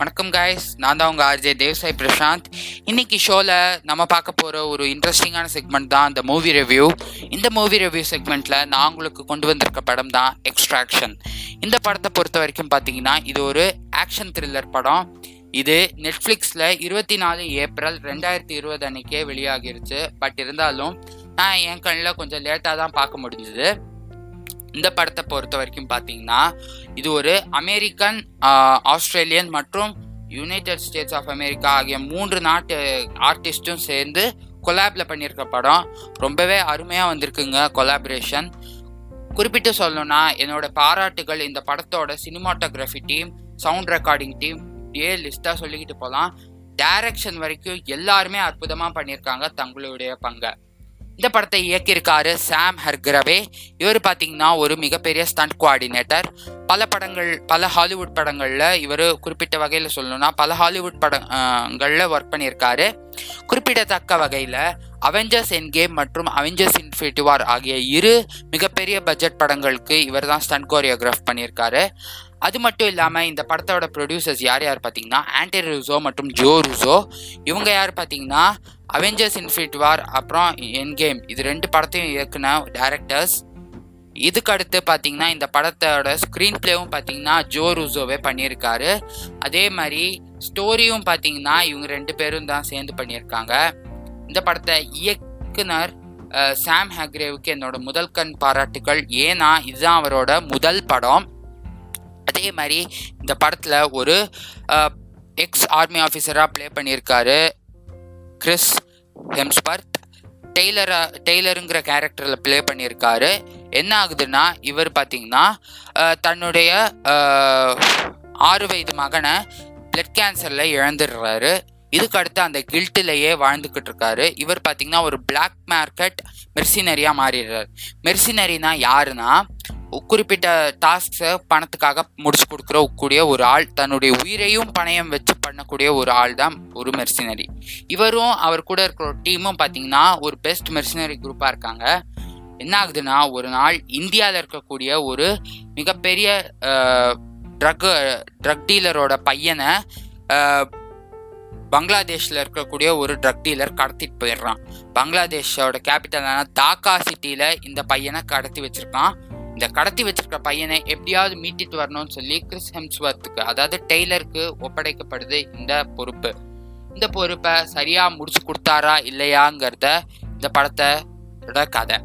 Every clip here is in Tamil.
வணக்கம் காய்ஸ் நான் தான் உங்கள் ஆர்ஜே தேவ்சாய் பிரசாந்த். இன்னைக்கு ஷோவில் நம்ம பார்க்க போகிற ஒரு இன்ட்ரெஸ்டிங்கான செக்மெண்ட் தான் இந்த மூவி ரிவ்யூ இந்த மூவி ரிவ்யூ செக்மெண்ட்டில் நான் உங்களுக்கு கொண்டு வந்திருக்க படம் தான் எக்ஸ்ட்ராக்ஷன் இந்த படத்தை பொறுத்த வரைக்கும் பார்த்தீங்கன்னா இது ஒரு ஆக்ஷன் த்ரில்லர் படம். இது நெட்ஃப்ளிக்ஸில் இருபத்தி நாலு ஏப்ரல் ரெண்டாயிரத்தி இருபது அன்னைக்கே வெளியாகிருச்சு. பட் இருந்தாலும் நான் என் கண்ணில் கொஞ்சம் லேட்டாக தான் பார்க்க முடிஞ்சுது. இந்த படத்தை பொறுத்த வரைக்கும் பார்த்தீங்கன்னா இது ஒரு அமெரிக்கன் ஆஸ்திரேலியன் மற்றும் யுனைடெட் ஸ்டேட்ஸ் ஆஃப் அமெரிக்கா ஆகிய மூன்று நாட்டு ஆர்டிஸ்ட்டும் சேர்ந்து கொலாப்ல பண்ணியிருக்க படம். ரொம்பவே அருமையாக வந்திருக்குங்க கொலாபரேஷன். குறிப்பிட்டு சொல்லணும்னா என்னோட பாராட்டுகள் இந்த படத்தோட cinematography team sound recording team A லிஸ்ட்டாக சொல்லிக்கிட்டு போகலாம் டைரக்ஷன் வரைக்கும் எல்லாருமே அற்புதமாக பண்ணியிருக்காங்க தங்களுடைய பங்கை. இந்த படத்தை இயக்கியிருக்காரு சாம் ஹர்கிரவே இவர் பார்த்தீங்கன்னா ஒரு மிகப்பெரிய ஸ்டண்ட் கோஆர்டினேட்டர் பல படங்கள் பல ஹாலிவுட் படங்களில் இவர் குறிப்பிட்ட வகையில் சொல்லணும்னா பல ஹாலிவுட் படங்களில் ஒர்க் பண்ணியிருக்காரு. குறிப்பிடத்தக்க வகையில் அவெஞ்சர்ஸ் என் கேம் மற்றும் அவெஞ்சர்ஸ் இன்ஃபினிட்டி வார் ஆகிய இரு மிகப்பெரிய பட்ஜெட் படங்களுக்கு இவர் தான் ஸ்டண்ட் கோரியோகிராஃப் பண்ணியிருக்காரு. அது மட்டும் இல்லாமல் இந்த படத்தோட ப்ரொடியூசர்ஸ் யார் யார் பார்த்தீங்கன்னா ஆன்டி ரூசோ மற்றும் ஜோ ரூசோ இவங்க யார் பார்த்தீங்கன்னா அவெஞ்சர்ஸ் இன்ஃபினிட் வார் அப்புறம் என் கேம் இது ரெண்டு படத்தையும் இயக்குன டேரக்டர்ஸ் இதுக்கு அடுத்து பார்த்தீங்கன்னா இந்த படத்தோட ஸ்க்ரீன் பிளேவும் பார்த்தீங்கன்னா ஜோ ரூசோவே பண்ணியிருக்காரு. அதே மாதிரி ஸ்டோரியும் பார்த்தீங்கன்னா இவங்க ரெண்டு பேரும் தான் சேர்ந்து பண்ணியிருக்காங்க. இந்த படத்தை இயக்குனர் சாம் ஹேக்ரேவுக்கு என்னோட முதல் கண் பாராட்டுகள் ஏன்னா இதுதான் அவரோட முதல் படம். அதே மாதிரி இந்த படத்தில் ஒரு எக்ஸ் ஆர்மி ஆஃபீஸராக ப்ளே பண்ணியிருக்காரு. கிறிஸ் ஹெம்ஸ்பர்த் டெய்லரா டெய்லருங்கிற கேரக்டரில் ப்ளே பண்ணியிருக்காரு. என்ன ஆகுதுன்னா இவர் பார்த்தீங்கன்னா தன்னுடைய ஆறு வயது மகனை பிளட் கேன்சரில் இழந்துடுறாரு. இதுக்கு அடுத்து அந்த கில்ட்டிலேயே வாழ்ந்துக்கிட்டு இருக்காரு. இவர் பார்த்தீங்கன்னா ஒரு பிளாக் மார்க்கெட் மெர்சினரியாக மாறிடுறாரு. மெர்சினரினா யாருன்னா குறிப்பிட்ட டாஸ்க்ஸை பணத்துக்காக முடிச்சு கொடுக்குற கூடிய ஒரு ஆள் தன்னுடைய உயிரையும் பணயம் வச்சு பண்ணக்கூடிய ஒரு ஆள் தான் ஒரு மெர்சினரி இவரும் அவர் கூட இருக்கிற டீமும் பார்த்தீங்கன்னா ஒரு பெஸ்ட் மெர்சினரி குரூப்பாக இருக்காங்க. என்ன ஆகுதுன்னா ஒரு நாள் இந்தியாவில் இருக்கக்கூடிய ஒரு மிகப்பெரிய ட்ரக் ட்ரக் டீலரோட பையனை பங்களாதேஷில் இருக்கக்கூடிய ஒரு ட்ரக் டீலர் கடத்திட்டு போயிடுறான். பங்களாதேஷோட கேபிட்டலான தாக்கா சிட்டியில் இந்த பையனை கடத்தி வச்சுருக்கான். இந்த கடத்தி வச்சிருக்க பையனை எப்படியாவது மீட்டிட்டு வரணும்னு சொல்லி கிறிஸ் ஹெம்ஸ்வர்த்துக்கு அதாவது டெய்லருக்கு ஒப்படைக்கப்படுது இந்த பொறுப்பு. இந்த பொறுப்பை சரியா முடிச்சு கொடுத்தாரா இல்லையாங்கிறத இந்த படத்தோட கதை.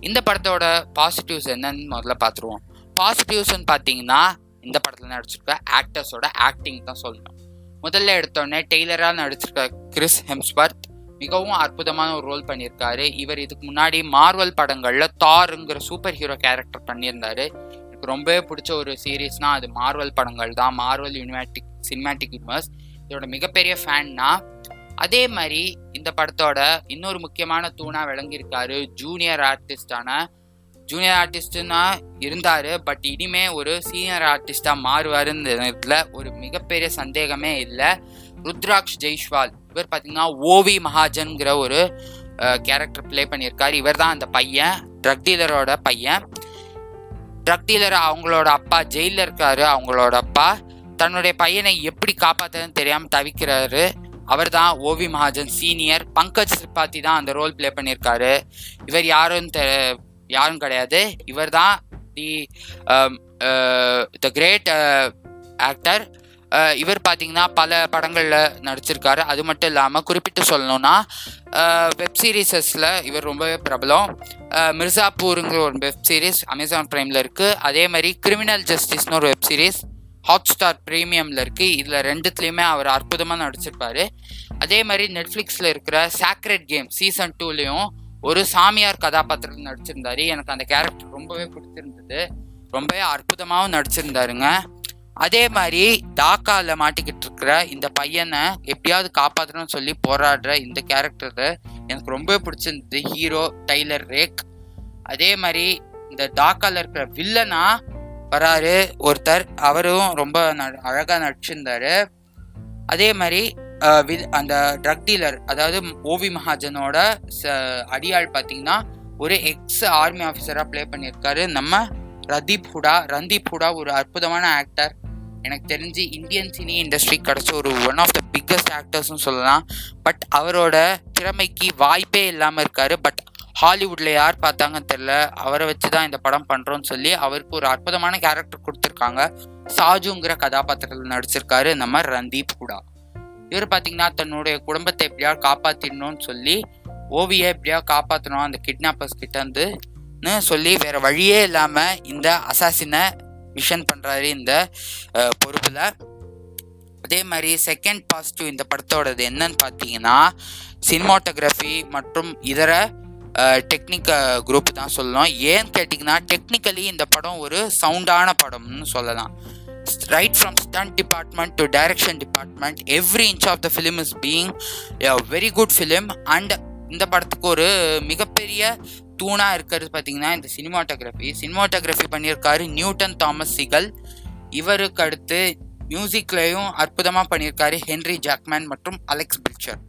இந்த படத்தோட பாசிட்டிவ்ஸ் என்னன்னு முதல்ல பார்த்துருவோம். பாசிட்டிவ்ஸ்ன்னு பார்த்தீங்கன்னா இந்த படத்தில் நடிச்சிருக்க ஆக்டர்ஸோட ஆக்டிங் தான் சொல்லணும். முதல்ல எடுத்தோடனே டெய்லராக நடிச்சிருக்க கிறிஸ் ஹெம்ஸ்வர்த் மிகவும் அற்புதமான ஒரு ரோல் பண்ணியிருக்காரு. இவர் இதுக்கு முன்னாடி மார்வல் படங்களில் தாருங்கிற சூப்பர் ஹீரோ கேரக்டர் பண்ணியிருந்தாரு. எனக்கு ரொம்பவே பிடிச்ச ஒரு சீரீஸ்னால் அது மார்வல் படங்கள் தான். மார்வல் யூனிமேட்டிக் சினிமேட்டிக் யூனிவர்ஸ் இதோட மிகப்பெரிய ஃபேன்னா அதே மாதிரி இந்த படத்தோட இன்னொரு முக்கியமான தூணாக விளங்கியிருக்காரு ஜூனியர் ஆர்டிஸ்டான ஜூனியர் ஆர்டிஸ்ட்னா இருந்தார். பட் இனிமே ஒரு சீனியர் ஆர்டிஸ்டா மாறுவாருன்றதுல ஒரு மிகப்பெரிய சந்தேகமே இல்லை. ருத்ராக்ஷ் ஜெய்ஷ்வால். இவர் பார்த்தீங்கன்னா ஓவி மகாஜன்கிற ஒரு கேரக்டர் ப்ளே பண்ணியிருக்காரு. இவர் தான் அந்த பையன் ட்ரக் டீலரோட பையன். ட்ரக் டீலர் அவங்களோட அப்பா ஜெயிலில் இருக்காரு. அவங்களோட அப்பா தன்னுடைய பையனை எப்படி காப்பாற்றுறதுன்னு தெரியாமல் தவிக்கிறாரு. அவர் தான் ஓவி மகாஜன் சீனியர் பங்கஜ் திரிபாதி தான் அந்த ரோல் ப்ளே பண்ணியிருக்காரு. இவர் யாரும் தெ யாரும் கிடையாது. இவர் தான் தி த கிரேட் ஆக்டர் இவர் பார்த்தீங்கன்னா பல படங்களில் நடிச்சிருக்காரு. அது மட்டும் இல்லாமல் குறிப்பிட்டு சொல்லணும்னா வெப் சீரிஸஸில் இவர் ரொம்பவே பிரபலம். மிர்சாப்பூருங்கிற ஒரு வெப் சீரிஸ் அமேசான் ப்ரைமில் இருக்குது அதே மாதிரி கிரிமினல் ஜஸ்டிஸ்னு ஒரு வெப் சீரிஸ் ஹாட் ஸ்டார் ப்ரீமியமில் இருக்குது இதில் ரெண்டுத்துலேயுமே அவர் அற்புதமாக நடிச்சிருப்பார். அதே மாதிரி நெட்ஃப்ளிக்ஸில் இருக்கிற சாக்ரெட் கேம் சீசன் டூலேயும் ஒரு சாமியார் கதாபாத்திரத்தில் நடிச்சிருந்தாரு. எனக்கு அந்த கேரக்டர் ரொம்பவே பிடிச்சிருந்தது. ரொம்பவே அற்புதமாகவும் நடிச்சிருந்தாருங்க. அதே மாதிரி டாக்காவில் மாட்டிக்கிட்டு இருக்கிற இந்த பையனை எப்படியாவது காப்பாற்றணும்னு சொல்லி போராடுற இந்த கேரக்டர் எனக்கு ரொம்ப பிடிச்சிருந்தது. ஹீரோ டைலர் ரேக் அதே மாதிரி இந்த டாக்காவில் இருக்கிற வில்லனா வராரு ஒருத்தர். அவரும் ரொம்ப ந- அழகா நடிச்சிருந்தாரு. அதே மாதிரி அந்த ட்ரக் டீலர் அதாவது ஓவி மகாஜனோட ச- அடியாள் பார்த்தீங்கன்னா ஒரு எக்ஸ் ஆர்மி ஆஃபீஸராக ப்ளே பண்ணியிருக்காரு. நம்ம ரதீப் ஹுடா ரந்தீப் ஹுடா ஒரு அற்புதமான ஆக்டர் எனக்கு தெரிஞ்சு இந்தியன் சினி இண்டஸ்ட்ரி கிடச்ச ஒரு ஒன் ஆஃப் த பிக்கஸ்ட் ஆக்டர்ஸ்னு சொல்லலாம். பட் அவரோட திறமைக்கு வாய்ப்பே இல்லாமல் இருக்காரு. பட் ஹாலிவுட்டில் யார் பார்த்தாங்கன்னு தெரில அவரை வச்சு தான் இந்த படம் பண்ணுறோன்னு சொல்லி அவருக்கு ஒரு அற்புதமான கேரக்டர் கொடுத்துருக்காங்க. சாஜுங்கிற கதாபாத்திரத்தில் நடிச்சிருக்காரு நம்ம ரந்தீப் கூடா. இவர் பார்த்தீங்கன்னா தன்னுடைய குடும்பத்தை எப்படியா காப்பாற்றிடணும்னு சொல்லி ஓவியை எப்படியா காப்பாற்றணும் அந்த கிட்னாப்பர்ஸ் கிட்ட சொல்லி வேற வழியே இல்லாமல் இந்த அசாசினை மிஷன் பண்ணுறாரு இந்த பொறுப்பில். அதே மாதிரி செகண்ட் பாசிட்டிவ் இந்த படத்தோடது என்னன்னு பார்த்தீங்கன்னா சினிமாட்டோகிராஃபி மற்றும் இதர டெக்னிக்க குரூப் தான் சொல்லணும். ஏன்னு கேட்டிங்கன்னா டெக்னிக்கலி இந்த படம் ஒரு சவுண்டான படம்னு சொல்லலாம். Right from stunt department to direction department every inch of the film is being very good film and இந்த படத்துக்கு ஒரு மிகப்பெரிய தூணாக இருக்கிறது பார்த்தீங்கன்னா இந்த சினிமாட்டோகிராஃபி. சினிமாட்டோகிராஃபி பண்ணியிருக்காரு நியூட்டன் தாமஸ் சிகல். இவருக்கு அடுத்து மியூசிக்லேயும் அற்புதமாக பண்ணியிருக்காரு ஹென்ரி ஜாக்மேன் மற்றும் அலெக்ஸ் பில்ச்சர்.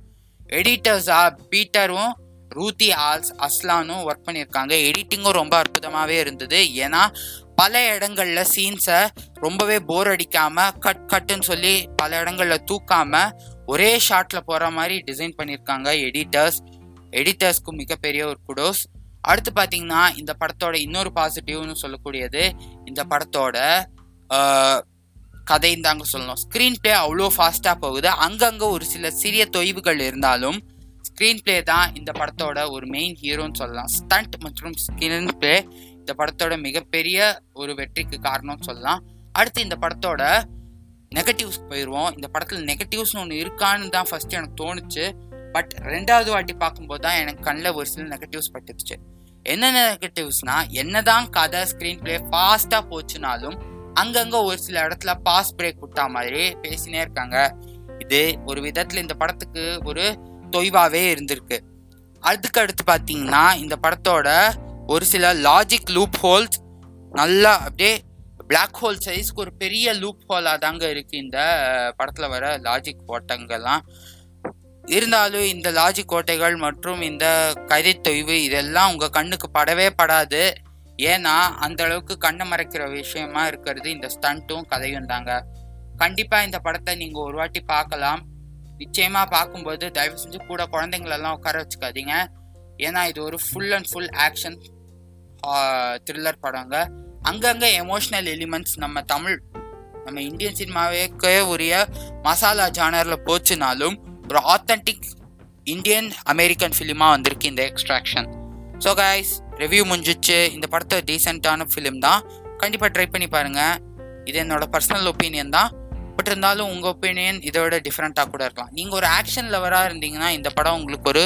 எடிட்டர்ஸாக பீட்டரும் ரூத்தி ஆல்ஸ் அஸ்லானும் ஒர்க் பண்ணியிருக்காங்க. எடிட்டிங்கும் ரொம்ப அற்புதமாகவே இருந்தது. ஏன்னா பல இடங்களில் சீன்ஸை ரொம்பவே போர் அடிக்காமல் கட் கட்டுன்னு சொல்லி பல இடங்களில் தூக்காமல் ஒரே ஷாட்டில் போகிற மாதிரி டிசைன் பண்ணியிருக்காங்க எடிட்டர்ஸ். எடிட்டர்ஸ்க்கு மிகப்பெரிய ஒரு குடோஸ் அடுத்து பார்த்தீங்கன்னா இந்த படத்தோட இன்னொரு பாசிட்டிவ்னு சொல்லக்கூடியது இந்த படத்தோட கதைன்னு தாங்க சொல்லணும். ஸ்க்ரீன் பிளே அவ்வளோ ஃபாஸ்ட்டாக போகுது. அங்கங்கே ஒரு சில சிறிய தொய்வுகள் இருந்தாலும் ஸ்க்ரீன் பிளே தான் இந்த படத்தோட ஒரு மெயின் ஹீரோன்னு சொல்லலாம். ஸ்டண்ட் மற்றும் ஸ்க்ரீன் பிளே இந்த படத்தோட மிகப்பெரிய ஒரு வெற்றிக்கு காரணம்னு சொல்லலாம். அடுத்து இந்த படத்தோட நெகட்டிவ்ஸ் போயிடுவோம் இந்த படத்தில் நெகட்டிவ்ஸ்னு ஒன்று இருக்கான்னு தான் ஃபஸ்ட்டு எனக்கு தோணுச்சு. பட் ரெண்டாவது வாட்டி பார்க்கும்போது தான் எனக்கு கண்ணில் ஒரு சில நெகட்டிவ்ஸ் பட்டுச்சு என்ன நெகட்டிவ்ஸ்னா என்னதான் கதை ஸ்க்ரீன் பிளே ஃபாஸ்ட்டாக போச்சுனாலும் அங்கங்கே ஒரு சில இடத்துல பாஸ் பிரேக் விட்டா மாதிரி பேசினே இருக்காங்க. இது ஒரு விதத்தில் இந்த படத்துக்கு ஒரு தொய்வாகவே இருந்திருக்கு. அதுக்கு அடுத்து பார்த்தீங்கன்னா இந்த படத்தோட ஒரு சில லாஜிக் லூப் ஹோல்ஸ் நல்லா அப்படியே பிளாக் ஹோல் சைஸ்க்கு ஒரு பெரிய லூப் ஹோலாக தாங்க இருக்குது இந்த படத்தில் வர லாஜிக் ஓட்டங்கள்லாம். இருந்தாலும் இந்த லாஜிக் கோட்டைகள் மற்றும் இந்த கதை இதெல்லாம் உங்கள் கண்ணுக்கு படவே படாது. ஏன்னா அந்த அளவுக்கு கண்ணை மறைக்கிற விஷயமா இருக்கிறது இந்த ஸ்டண்ட்டும் கதையும் தாங்க. கண்டிப்பாக இந்த படத்தை நீங்கள் ஒரு வாட்டி பார்க்கலாம். நிச்சயமாக பார்க்கும்போது தயவு செஞ்சு கூட குழந்தைங்களெல்லாம் உட்கார வச்சுக்காதீங்க. ஏன்னா இது ஒரு full and full action thriller படங்க. அங்கங்கே எமோஷ்னல் எலிமெண்ட்ஸ் நம்ம தமிழ் நம்ம இந்தியன் சினிமாவுக்கே உரிய மசாலா ஜானரில் போச்சுனாலும் ஒரு ஆத்தென்டிக் இந்தியன் அமெரிக்கன் ஃபிலிமாக வந்திருக்கு இந்த எக்ஸ்ட்ராக்ஷன் ஸோ கைஸ் ரிவ்யூ முடிஞ்சிச்சு. இந்த படத்தை டீசெண்டான ஃபிலிம் தான். கண்டிப்பாக ட்ரை பண்ணி பாருங்கள் இது என்னோட பர்சனல் ஒப்பீனியன் தான். பட் இருந்தாலும் உங்கள் ஒப்பீனியன் இதோட டிஃப்ரெண்ட்டாக கூட இருக்கலாம். நீங்கள் ஒரு ஆக்ஷன் லவராக இருந்தீங்கன்னா இந்த படம் உங்களுக்கு ஒரு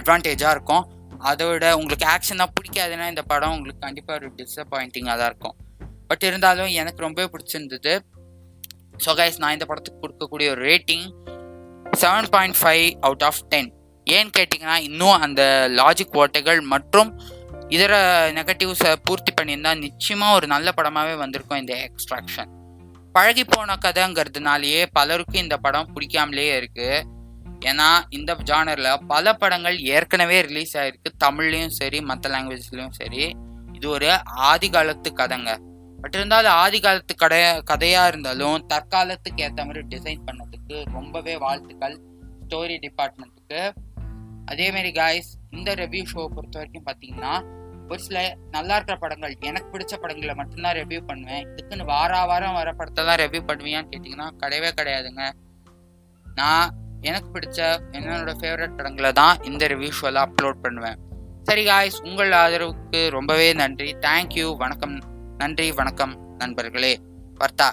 அட்வான்டேஜாக இருக்கும். அதோட உங்களுக்கு உங்களுக்கு ஆக்ஷனாக பிடிக்காதுன்னா இந்த படம் உங்களுக்கு கண்டிப்பாக ஒரு டிஸப்பாயிண்டிங்காக தான் இருக்கும். பட் இருந்தாலும் எனக்கு ரொம்பவே பிடிச்சிருந்தது. ஸோ கைஸ் நான் இந்த படத்துக்கு கொடுக்கக்கூடிய ஒரு rating seven point five out of ten ஏன்னு கேட்டிங்கன்னா இன்னும் அந்த லாஜிக் ஓட்டைகள் மற்றும் இதர நெகட்டிவ்ஸை பூர்த்தி பண்ணியிருந்தால் நிச்சயமாக ஒரு நல்ல படமாகவே வந்திருக்கும் இந்த எக்ஸ்ட்ராக்ஷன் பழகி போன கதைங்கிறதுனாலேயே பலருக்கும் இந்த படம் பிடிக்காமலே இருக்குது ஏன்னா இந்த ஜானரில் பல படங்கள் ஏற்கனவே ரிலீஸ் ஆகிருக்கு தமிழ்லேயும் சரி மற்ற லாங்குவேஜ்லேயும் சரி. இது ஒரு ஆதி காலத்து கதைங்க. பட் இருந்தாலும் ஆதி காலத்து கடைய கதையாக இருந்தாலும் தற்காலத்துக்கு ஏற்ற மாதிரி டிசைன் பண்ணதுக்கு ரொம்பவே வாழ்த்துக்கள் ஸ்டோரி டிபார்ட்மெண்ட்டுக்கு அதேமாரி காய்ஸ் இந்த ரிவ்யூ ஷோ பொறுத்த வரைக்கும் பார்த்தீங்கன்னா ஒரு சில நல்லா இருக்கிற படங்கள் எனக்கு பிடிச்ச படங்களை மட்டும்தான் ரிவ்யூ பண்ணுவேன். இதுக்குன்னு வார வாரம் வர படத்தை தான் ரிவ்யூ பண்ணுவியான்னு கேட்டிங்கன்னா கிடையவே கிடையாதுங்க. நான் எனக்கு பிடிச்ச என்னோட ஃபேவரட் படங்களை தான் இந்த ரிவ்யூ ஷோவில் அப்லோட் பண்ணுவேன். சரி காய்ஸ் உங்கள் ஆதரவுக்கு ரொம்பவே நன்றி. தேங்க்யூ வணக்கம். நன்றி வணக்கம் நண்பர்களே. வர்த்தா